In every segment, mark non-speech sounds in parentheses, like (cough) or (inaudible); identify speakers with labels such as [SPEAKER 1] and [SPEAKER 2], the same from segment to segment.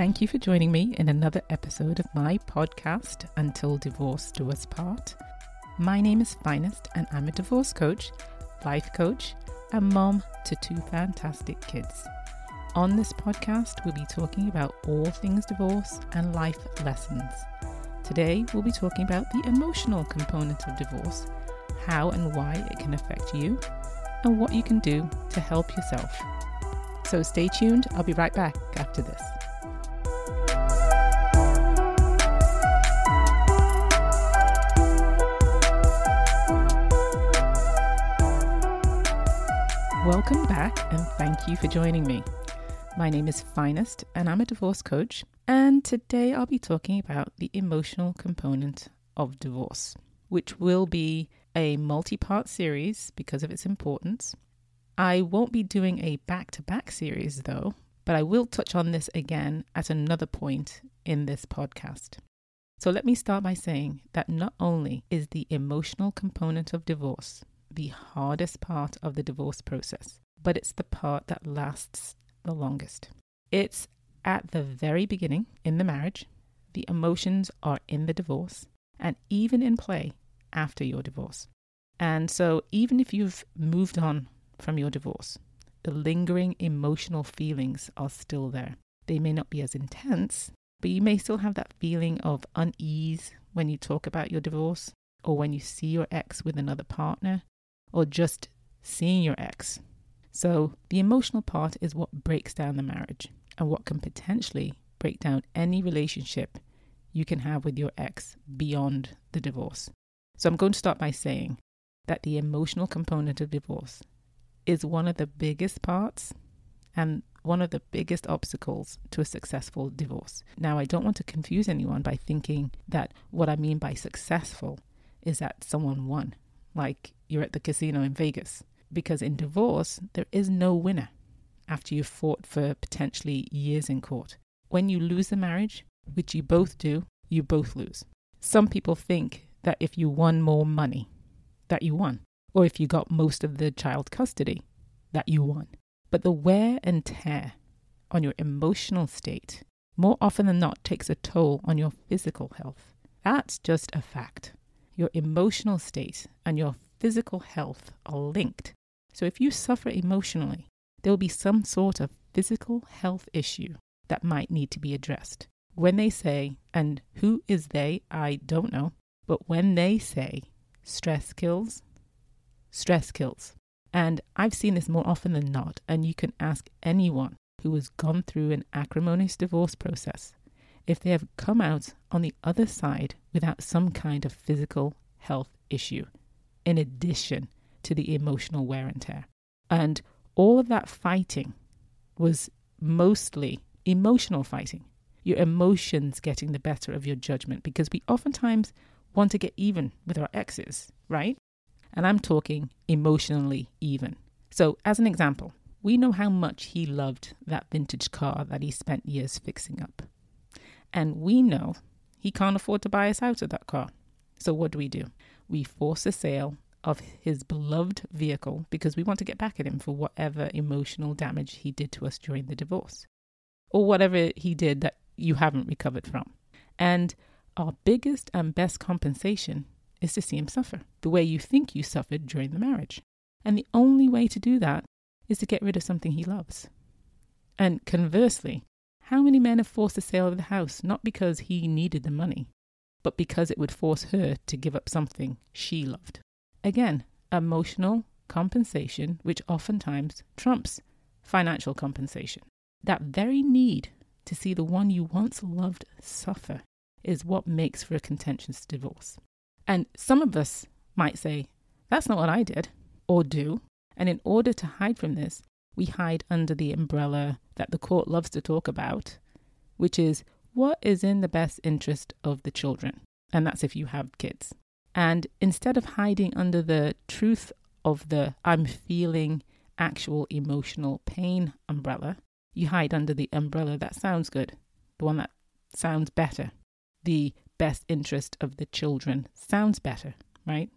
[SPEAKER 1] Thank you for joining me in another episode of my podcast, Until Divorce Do Us Part. My name is Finest, and I'm a divorce coach, life coach, and mom to two fantastic kids. On this podcast, we'll be talking about all things divorce and life lessons. Today, we'll be talking about the emotional component of divorce, how and why it can affect you, and what you can do to help yourself. So stay tuned, I'll be right back after this. Welcome back and thank you for joining me. My name is Finest and I'm a divorce coach, and today I'll be talking about the emotional component of divorce, which will be a multi part series because of its importance. I won't be doing a back to back series though, but I will touch on this again at another point in this podcast. So let me start by saying that not only is the emotional component of divorce the hardest part of the divorce process, but it's the part that lasts the longest. It's at the very beginning in the marriage, the emotions are in the divorce, and even in play after your divorce. And so, even if you've moved on from your divorce, the lingering emotional feelings are still there. They may not be as intense, but you may still have that feeling of unease when you talk about your divorce or when you see your ex with another partner or just seeing your ex. So, the emotional part is what breaks down the marriage and what can potentially break down any relationship you can have with your ex beyond the divorce. So, I'm going to start by saying that the emotional component of divorce is one of the biggest parts and one of the biggest obstacles to a successful divorce. Now, I don't want to confuse anyone by thinking that what I mean by successful is that someone won like you're at the casino in Vegas. Because in divorce, there is no winner after you've fought for potentially years in court. When you lose the marriage, which you both do, you both lose. Some people think that if you won more money, that you won, or if you got most of the child custody, that you won. But the wear and tear on your emotional state more often than not takes a toll on your physical health. That's just a fact your emotional state and your physical health are linked. So if you suffer emotionally, there will be some sort of physical health issue that might need to be addressed. When they say, and who is they, I don't know, but when they say stress kills, stress kills. And I've seen this more often than not, and you can ask anyone who has gone through an acrimonious divorce process if they have come out on the other side without some kind of physical health issue, in addition to the emotional wear and tear. And all of that fighting was mostly emotional fighting, your emotions getting the better of your judgment, because we oftentimes want to get even with our exes, right? And I'm talking emotionally even. So, as an example, we know how much he loved that vintage car that he spent years fixing up. And we know he can't afford to buy us out of that car. So what do we do? We force a sale of his beloved vehicle because we want to get back at him for whatever emotional damage he did to us during the divorce or whatever he did that you haven't recovered from. And our biggest and best compensation is to see him suffer the way you think you suffered during the marriage. And the only way to do that is to get rid of something he loves. And conversely, how many men have forced the sale of the house not because he needed the money, but because it would force her to give up something she loved? Again, emotional compensation, which oftentimes trumps financial compensation. That very need to see the one you once loved suffer is what makes for a contentious divorce. And some of us might say, that's not what I did or do. And in order to hide from this, we hide under the umbrella that the court loves to talk about, which is what is in the best interest of the children. And that's if you have kids. And instead of hiding under the truth of the I'm feeling actual emotional pain umbrella, you hide under the umbrella that sounds good, the one that sounds better. The best interest of the children sounds better, right?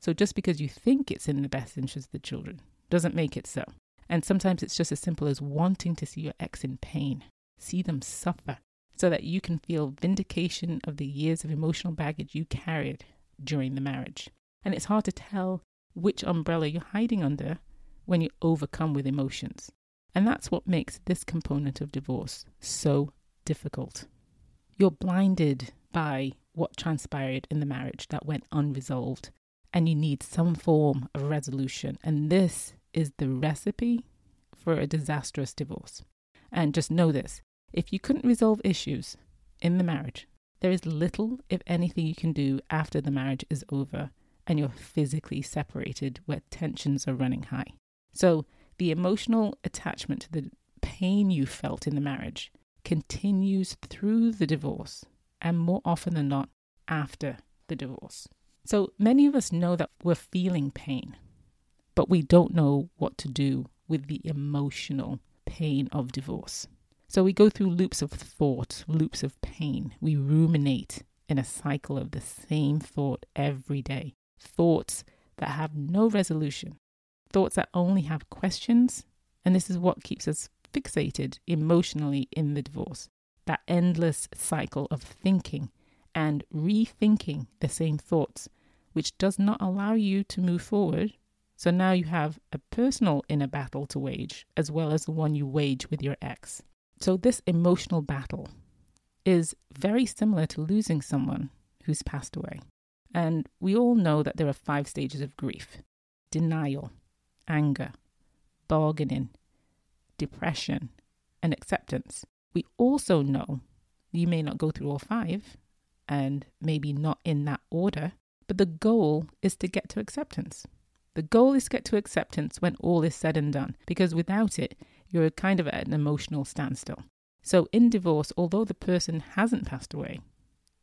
[SPEAKER 1] So just because you think it's in the best interest of the children doesn't make it so. And sometimes it's just as simple as wanting to see your ex in pain, see them suffer. so that you can feel vindication of the years of emotional baggage you carried during the marriage. And it's hard to tell which umbrella you're hiding under when you're overcome with emotions. And that's what makes this component of divorce so difficult. You're blinded by what transpired in the marriage that went unresolved, and you need some form of resolution. And this is the recipe for a disastrous divorce. And just know this if you couldn't resolve issues in the marriage, there is little, if anything, you can do after the marriage is over and you're physically separated where tensions are running high. So, the emotional attachment to the pain you felt in the marriage continues through the divorce and more often than not after the divorce. So, many of us know that we're feeling pain, but we don't know what to do with the emotional pain of divorce. So we go through loops of thought, loops of pain. We ruminate in a cycle of the same thought every day. Thoughts that have no resolution, thoughts that only have questions. And this is what keeps us fixated emotionally in the divorce. That endless cycle of thinking and rethinking the same thoughts, which does not allow you to move forward. So now you have a personal inner battle to wage, as well as the one you wage with your ex. So, this emotional battle is very similar to losing someone who's passed away. And we all know that there are five stages of grief denial, anger, bargaining, depression, and acceptance. We also know you may not go through all five, and maybe not in that order, but the goal is to get to acceptance. The goal is to get to acceptance when all is said and done, because without it, you're kind of at an emotional standstill. So, in divorce, although the person hasn't passed away,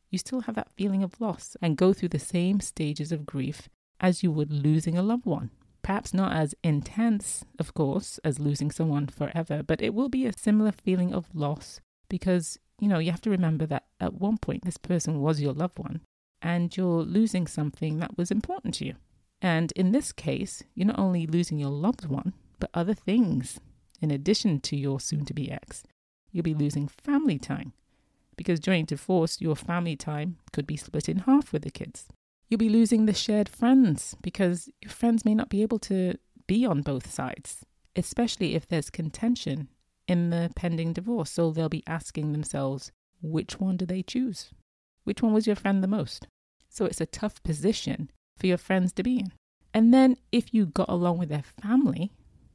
[SPEAKER 1] you still have that feeling of loss and go through the same stages of grief as you would losing a loved one. Perhaps not as intense, of course, as losing someone forever, but it will be a similar feeling of loss because, you know, you have to remember that at one point this person was your loved one and you're losing something that was important to you. And in this case, you're not only losing your loved one, but other things in addition to your soon to be ex, you'll be losing family time because during divorce, your family time could be split in half with the kids. You'll be losing the shared friends because your friends may not be able to be on both sides, especially if there's contention in the pending divorce. So they'll be asking themselves, which one do they choose? Which one was your friend the most? So it's a tough position for your friends to be in. And then if you got along with their family,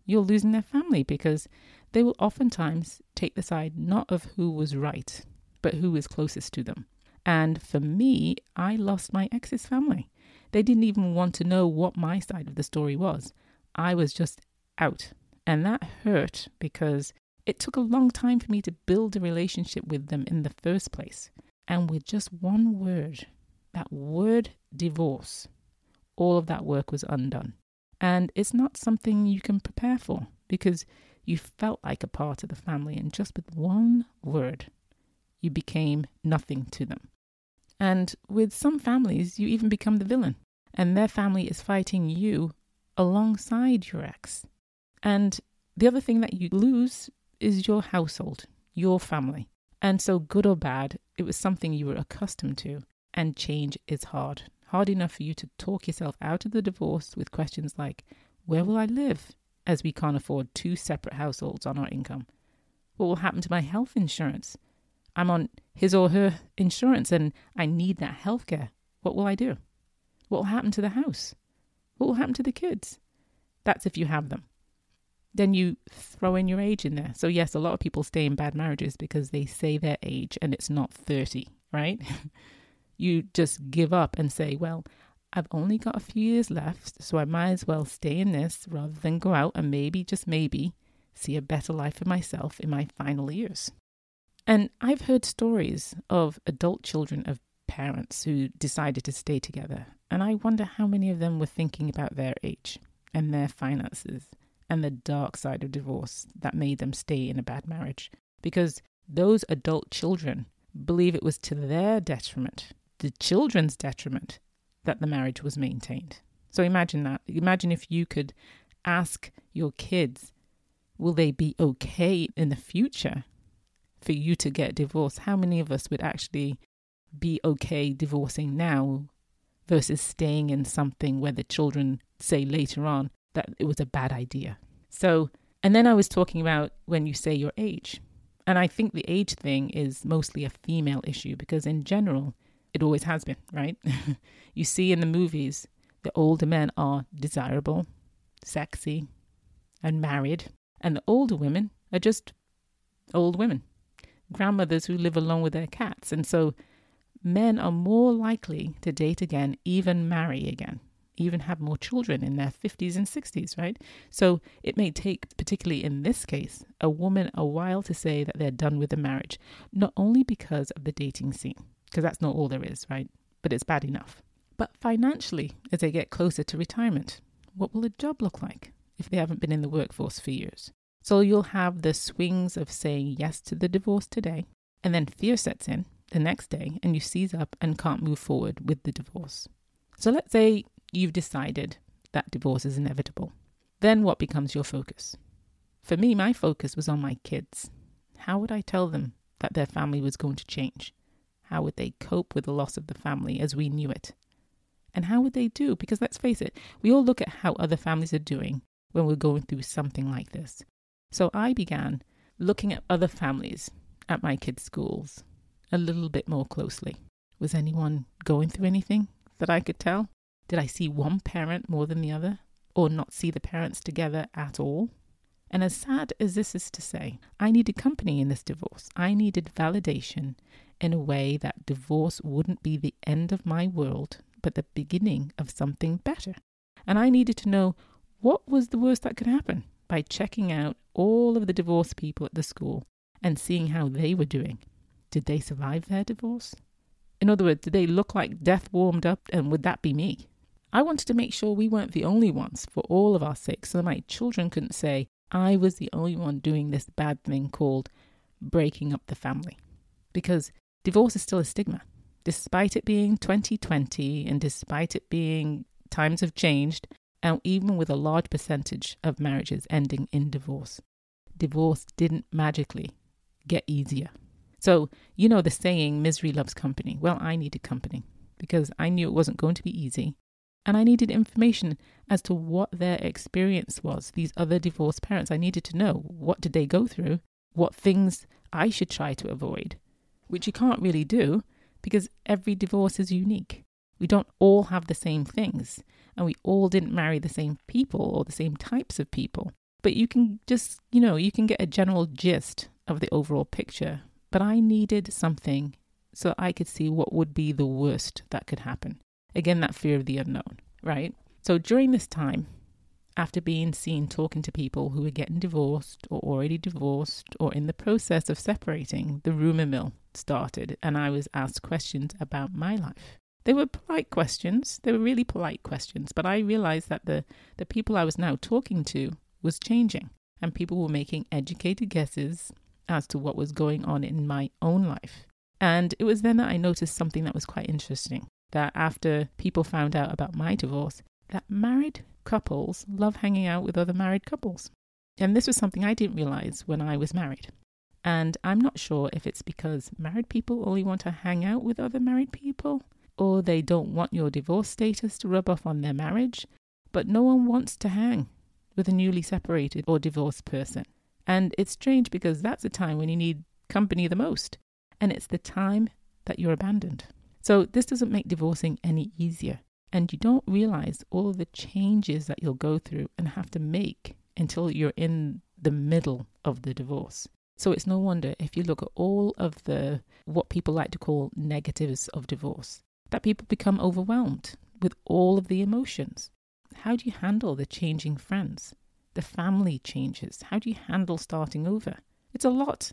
[SPEAKER 1] you're losing their family because they will oftentimes take the side not of who was right, but who is closest to them. And for me, I lost my ex's family. They didn't even want to know what my side of the story was. I was just out. And that hurt because it took a long time for me to build a relationship with them in the first place. And with just one word, that word divorce, all of that work was undone. And it's not something you can prepare for because you felt like a part of the family, and just with one word, you became nothing to them. And with some families, you even become the villain, and their family is fighting you alongside your ex. And the other thing that you lose is your household, your family. And so, good or bad, it was something you were accustomed to, and change is hard hard enough for you to talk yourself out of the divorce with questions like, Where will I live? as we can't afford two separate households on our income. What will happen to my health insurance? I'm on his or her insurance and I need that health care. What will I do? What will happen to the house? What will happen to the kids? That's if you have them. Then you throw in your age in there. So, yes, a lot of people stay in bad marriages because they say their age and it's not 30, right? (laughs) you just give up and say, well, I've only got a few years left, so I might as well stay in this rather than go out and maybe, just maybe, see a better life for myself in my final years. And I've heard stories of adult children of parents who decided to stay together, and I wonder how many of them were thinking about their age and their finances and the dark side of divorce that made them stay in a bad marriage. Because those adult children believe it was to their detriment the children's detriment that the marriage was maintained. So imagine that. Imagine if you could ask your kids, will they be okay in the future for you to get divorced, how many of us would actually be okay divorcing now versus staying in something where the children say later on that it was a bad idea? So, and then I was talking about when you say your age. And I think the age thing is mostly a female issue because, in general, it always has been, right? (laughs) you see in the movies, the older men are desirable, sexy, and married, and the older women are just old women, grandmothers who live alone with their cats. And so men are more likely to date again, even marry again, even have more children in their 50s and 60s, right? So it may take, particularly in this case, a woman a while to say that they're done with the marriage, not only because of the dating scene, because that's not all there is, right? But it's bad enough. But financially, as they get closer to retirement, what will a job look like if they haven't been in the workforce for years? So you'll have the swings of saying yes to the divorce today, and then fear sets in the next day, and you seize up and can't move forward with the divorce. So let's say you've decided that divorce is inevitable. Then what becomes your focus? For me, my focus was on my kids. How would I tell them that their family was going to change? How would they cope with the loss of the family as we knew it? And how would they do? Because let's face it, we all look at how other families are doing when we're going through something like this. So I began looking at other families at my kids' schools a little bit more closely. Was anyone going through anything that I could tell? Did I see one parent more than the other? Or not see the parents together at all? And as sad as this is to say, I needed company in this divorce. I needed validation in a way that divorce wouldn't be the end of my world, but the beginning of something better. And I needed to know what was the worst that could happen by checking out all of the divorced people at the school and seeing how they were doing. Did they survive their divorce? In other words, did they look like death warmed up and would that be me? I wanted to make sure we weren't the only ones for all of our sakes so that my children couldn't say I was the only one doing this bad thing called breaking up the family. Because divorce is still a stigma. Despite it being 2020 and despite it being times have changed, and even with a large percentage of marriages ending in divorce, divorce didn't magically get easier. So, you know the saying, misery loves company. Well, I needed company because I knew it wasn't going to be easy. And I needed information as to what their experience was, these other divorced parents. I needed to know what did they go through, what things I should try to avoid, which you can't really do because every divorce is unique. We don't all have the same things, and we all didn't marry the same people or the same types of people. But you can just, you know, you can get a general gist of the overall picture. But I needed something so I could see what would be the worst that could happen. Again, that fear of the unknown, right? So during this time, after being seen talking to people who were getting divorced or already divorced or in the process of separating, the rumor mill started, and I was asked questions about my life. They were polite questions. They were really polite questions, but I realized that the, the people I was now talking to was changing, and people were making educated guesses as to what was going on in my own life. And it was then that I noticed something that was quite interesting that after people found out about my divorce, that married couples love hanging out with other married couples. And this was something I didn't realize when I was married. And I'm not sure if it's because married people only want to hang out with other married people, or they don't want your divorce status to rub off on their marriage, but no one wants to hang with a newly separated or divorced person. And it's strange because that's the time when you need company the most, and it's the time that you're abandoned. So, this doesn't make divorcing any easier. And you don't realize all the changes that you'll go through and have to make until you're in the middle of the divorce. So it's no wonder if you look at all of the what people like to call negatives of divorce, that people become overwhelmed with all of the emotions. How do you handle the changing friends? The family changes. How do you handle starting over? It's a lot.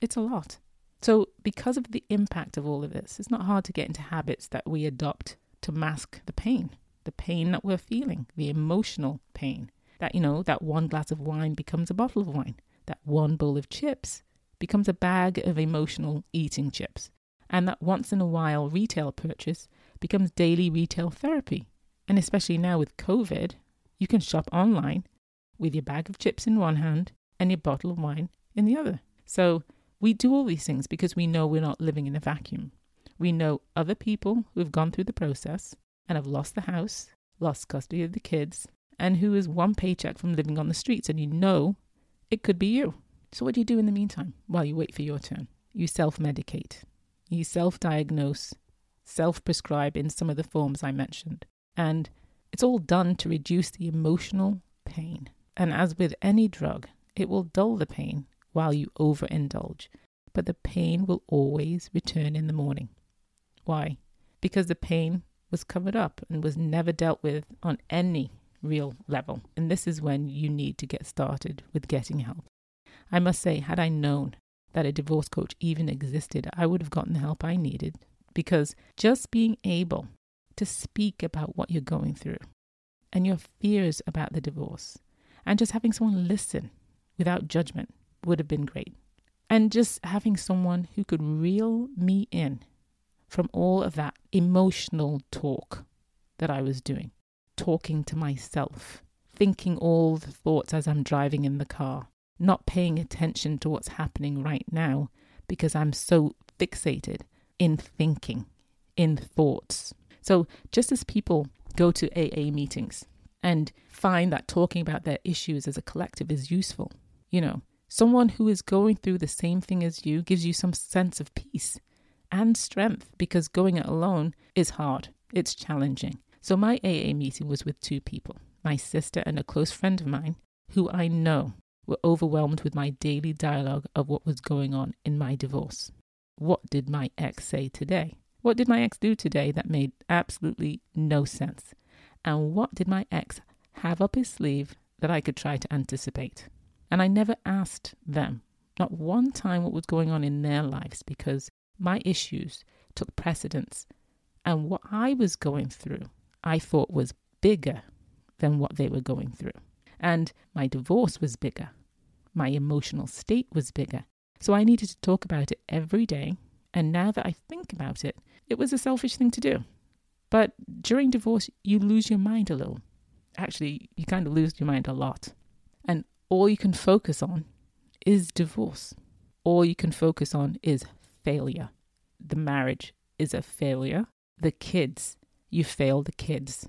[SPEAKER 1] It's a lot. So, because of the impact of all of this, it's not hard to get into habits that we adopt to mask the pain, the pain that we're feeling, the emotional pain. That, you know, that one glass of wine becomes a bottle of wine, that one bowl of chips becomes a bag of emotional eating chips, and that once in a while retail purchase becomes daily retail therapy. And especially now with COVID, you can shop online with your bag of chips in one hand and your bottle of wine in the other. So, We do all these things because we know we're not living in a vacuum. We know other people who've gone through the process and have lost the house, lost custody of the kids, and who is one paycheck from living on the streets, and you know it could be you. So, what do you do in the meantime while you wait for your turn? You self medicate, you self diagnose, self prescribe in some of the forms I mentioned. And it's all done to reduce the emotional pain. And as with any drug, it will dull the pain while you overindulge, but the pain will always return in the morning. Why? Because the pain was covered up and was never dealt with on any real level. And this is when you need to get started with getting help. I must say, had I known that a divorce coach even existed, I would have gotten the help I needed because just being able to speak about what you're going through and your fears about the divorce and just having someone listen without judgment would have been great. And just having someone who could reel me in from all of that emotional talk that I was doing, talking to myself, thinking all the thoughts as I'm driving in the car, not paying attention to what's happening right now because I'm so fixated in thinking, in thoughts. So, just as people go to AA meetings and find that talking about their issues as a collective is useful, you know, someone who is going through the same thing as you gives you some sense of peace and strength because going it alone is hard, it's challenging. So, my AA meeting was with two people my sister and a close friend of mine who I know were overwhelmed with my daily dialogue of what was going on in my divorce. What did my ex say today? What did my ex do today that made absolutely no sense? And what did my ex have up his sleeve that I could try to anticipate? And I never asked them, not one time, what was going on in their lives because my issues took precedence. And what I was going through, I thought was bigger than what they were going through. And my divorce was bigger. My emotional state was bigger. So I needed to talk about it every day. And now that I think about it, it was a selfish thing to do. But during divorce, you lose your mind a little. Actually, you kind of lose your mind a lot. And all you can focus on is divorce. All you can focus on is failure. The marriage is a failure. The kids, you fail the kids.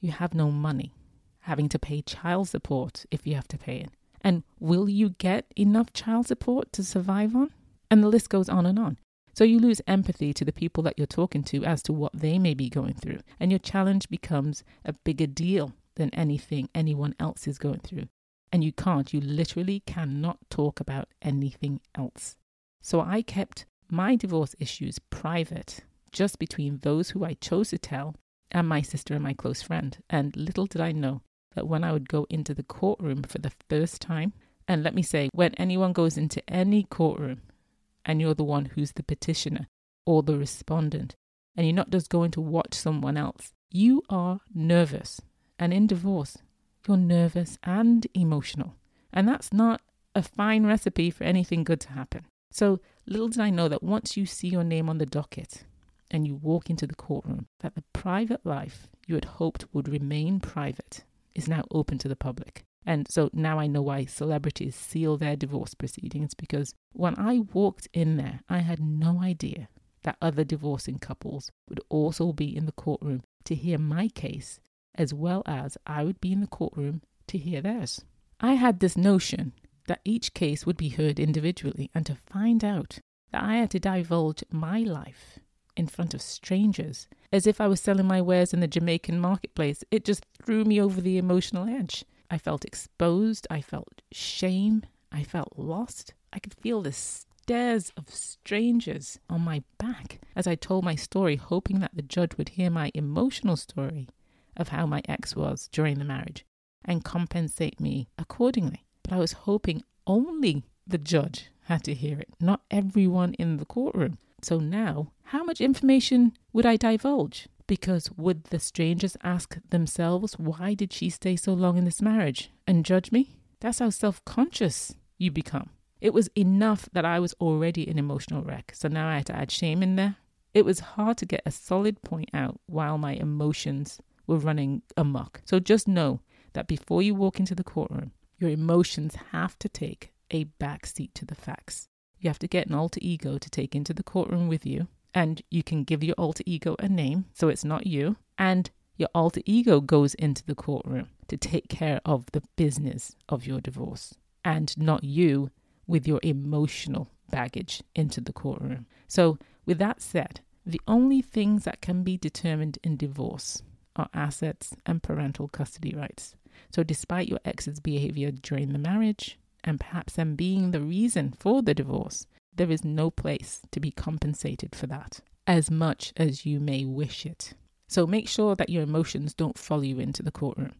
[SPEAKER 1] You have no money, having to pay child support if you have to pay it. And will you get enough child support to survive on? And the list goes on and on. So you lose empathy to the people that you're talking to as to what they may be going through. And your challenge becomes a bigger deal than anything anyone else is going through. And you can't, you literally cannot talk about anything else. So I kept my divorce issues private, just between those who I chose to tell and my sister and my close friend. And little did I know that when I would go into the courtroom for the first time, and let me say, when anyone goes into any courtroom and you're the one who's the petitioner or the respondent, and you're not just going to watch someone else, you are nervous. And in divorce, you're nervous and emotional. And that's not a fine recipe for anything good to happen. So little did I know that once you see your name on the docket and you walk into the courtroom, that the private life you had hoped would remain private is now open to the public. And so now I know why celebrities seal their divorce proceedings because when I walked in there, I had no idea that other divorcing couples would also be in the courtroom to hear my case, as well as I would be in the courtroom to hear theirs. I had this notion that each case would be heard individually and to find out that I had to divulge my life in front of strangers as if I was selling my wares in the Jamaican marketplace. It just threw me over the emotional edge. I felt exposed. I felt shame. I felt lost. I could feel the stares of strangers on my back as I told my story, hoping that the judge would hear my emotional story of how my ex was during the marriage and compensate me accordingly. But I was hoping only the judge had to hear it, not everyone in the courtroom. So now, how much information would I divulge? Because would the strangers ask themselves, why did she stay so long in this marriage and judge me? That's how self conscious you become. It was enough that I was already an emotional wreck, so now I had to add shame in there. It was hard to get a solid point out while my emotions were running amok. So just know that before you walk into the courtroom, your emotions have to take a backseat to the facts. You have to get an alter ego to take into the courtroom with you. And you can give your alter ego a name, so it's not you. And your alter ego goes into the courtroom to take care of the business of your divorce and not you with your emotional baggage into the courtroom. So, with that said, the only things that can be determined in divorce are assets and parental custody rights. So, despite your ex's behavior during the marriage, and perhaps them being the reason for the divorce, there is no place to be compensated for that, as much as you may wish it. So, make sure that your emotions don't follow you into the courtroom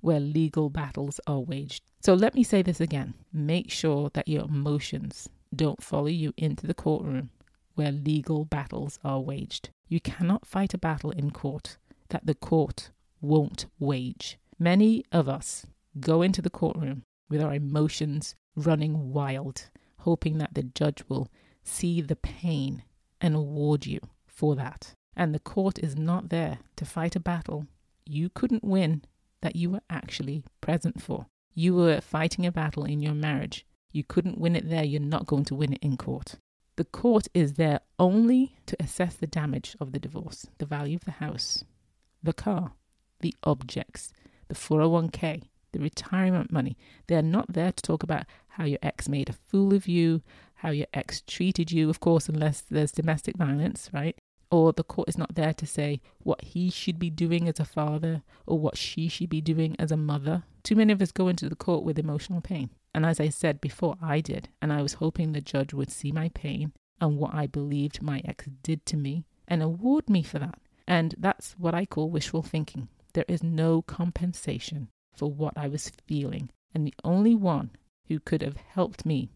[SPEAKER 1] where legal battles are waged. So, let me say this again make sure that your emotions don't follow you into the courtroom where legal battles are waged. You cannot fight a battle in court that the court won't wage. Many of us go into the courtroom with our emotions running wild, hoping that the judge will see the pain and award you for that. And the court is not there to fight a battle you couldn't win that you were actually present for. You were fighting a battle in your marriage. You couldn't win it there, you're not going to win it in court. The court is there only to assess the damage of the divorce, the value of the house, the car, the objects, the 401k, the retirement money. They're not there to talk about how your ex made a fool of you, how your ex treated you, of course, unless there's domestic violence, right? Or the court is not there to say what he should be doing as a father or what she should be doing as a mother. Too many of us go into the court with emotional pain. And as I said before, I did. And I was hoping the judge would see my pain and what I believed my ex did to me and award me for that. And that's what I call wishful thinking. There is no compensation for what I was feeling. And the only one who could have helped me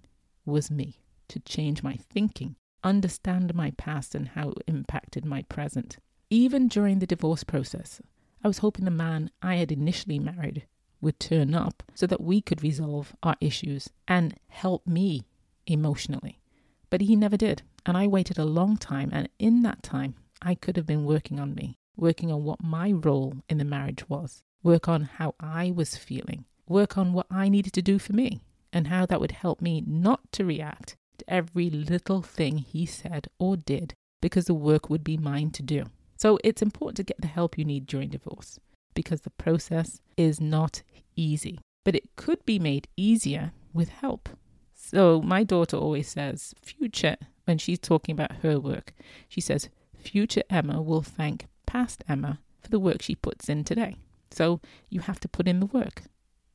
[SPEAKER 1] was me to change my thinking, understand my past and how it impacted my present. Even during the divorce process, I was hoping the man I had initially married would turn up so that we could resolve our issues and help me emotionally. But he never did. And I waited a long time. And in that time, I could have been working on me, working on what my role in the marriage was, work on how I was feeling, work on what I needed to do for me, and how that would help me not to react to every little thing he said or did because the work would be mine to do. So it's important to get the help you need during divorce because the process is not easy, but it could be made easier with help. So my daughter always says, future, when she's talking about her work, she says, future Emma will thank past Emma for the work she puts in today. So you have to put in the work.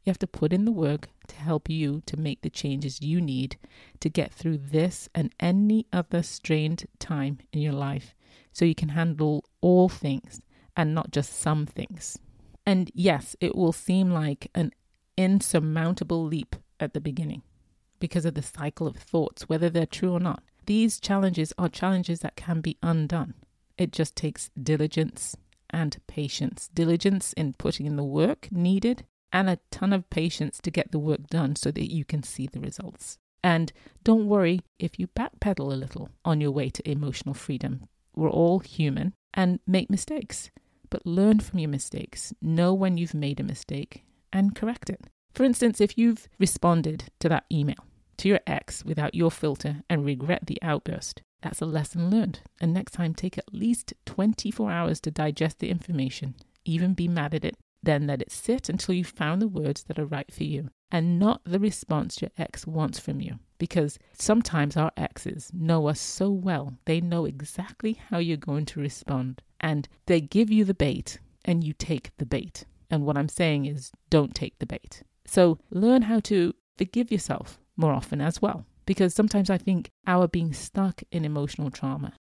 [SPEAKER 1] You have to put in the work to help you to make the changes you need to get through this and any other strained time in your life so you can handle all things and not just some things. And yes, it will seem like an insurmountable leap at the beginning because of the cycle of thoughts, whether they're true or not. These challenges are challenges that can be undone. It just takes diligence and patience. Diligence in putting in the work needed and a ton of patience to get the work done so that you can see the results. And don't worry if you backpedal a little on your way to emotional freedom. We're all human and make mistakes, but learn from your mistakes. Know when you've made a mistake and correct it. For instance, if you've responded to that email to your ex without your filter and regret the outburst, that's a lesson learned. And next time, take at least 24 hours to digest the information, even be mad at it, then let it sit until you've found the words that are right for you and not the response your ex wants from you. Because sometimes our exes know us so well, they know exactly how you're going to respond. And they give you the bait and you take the bait. And what I'm saying is, don't take the bait. So learn how to forgive yourself more often as well. Because sometimes I think our being stuck in emotional trauma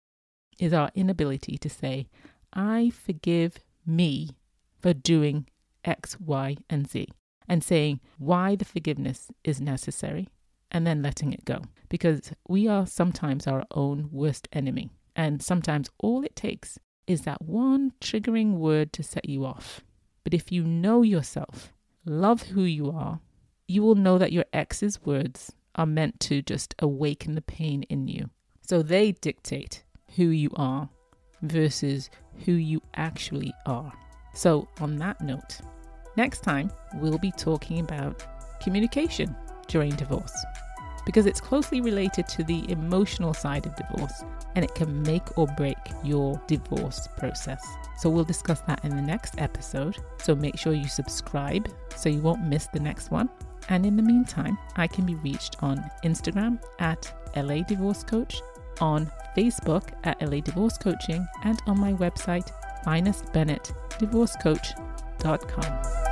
[SPEAKER 1] is our inability to say, I forgive me for doing X, Y, and Z, and saying why the forgiveness is necessary, and then letting it go. Because we are sometimes our own worst enemy, and sometimes all it takes is that one triggering word to set you off. But if you know yourself, love who you are, you will know that your ex's words are meant to just awaken the pain in you. So they dictate who you are versus who you actually are. So, on that note, next time we'll be talking about communication during divorce because it's closely related to the emotional side of divorce and it can make or break your divorce process. So we'll discuss that in the next episode. So make sure you subscribe so you won't miss the next one. And in the meantime, I can be reached on Instagram at LA Divorce Coach, on Facebook at LA Divorce Coaching, and on my website, finestbennettdivorcecoach.com.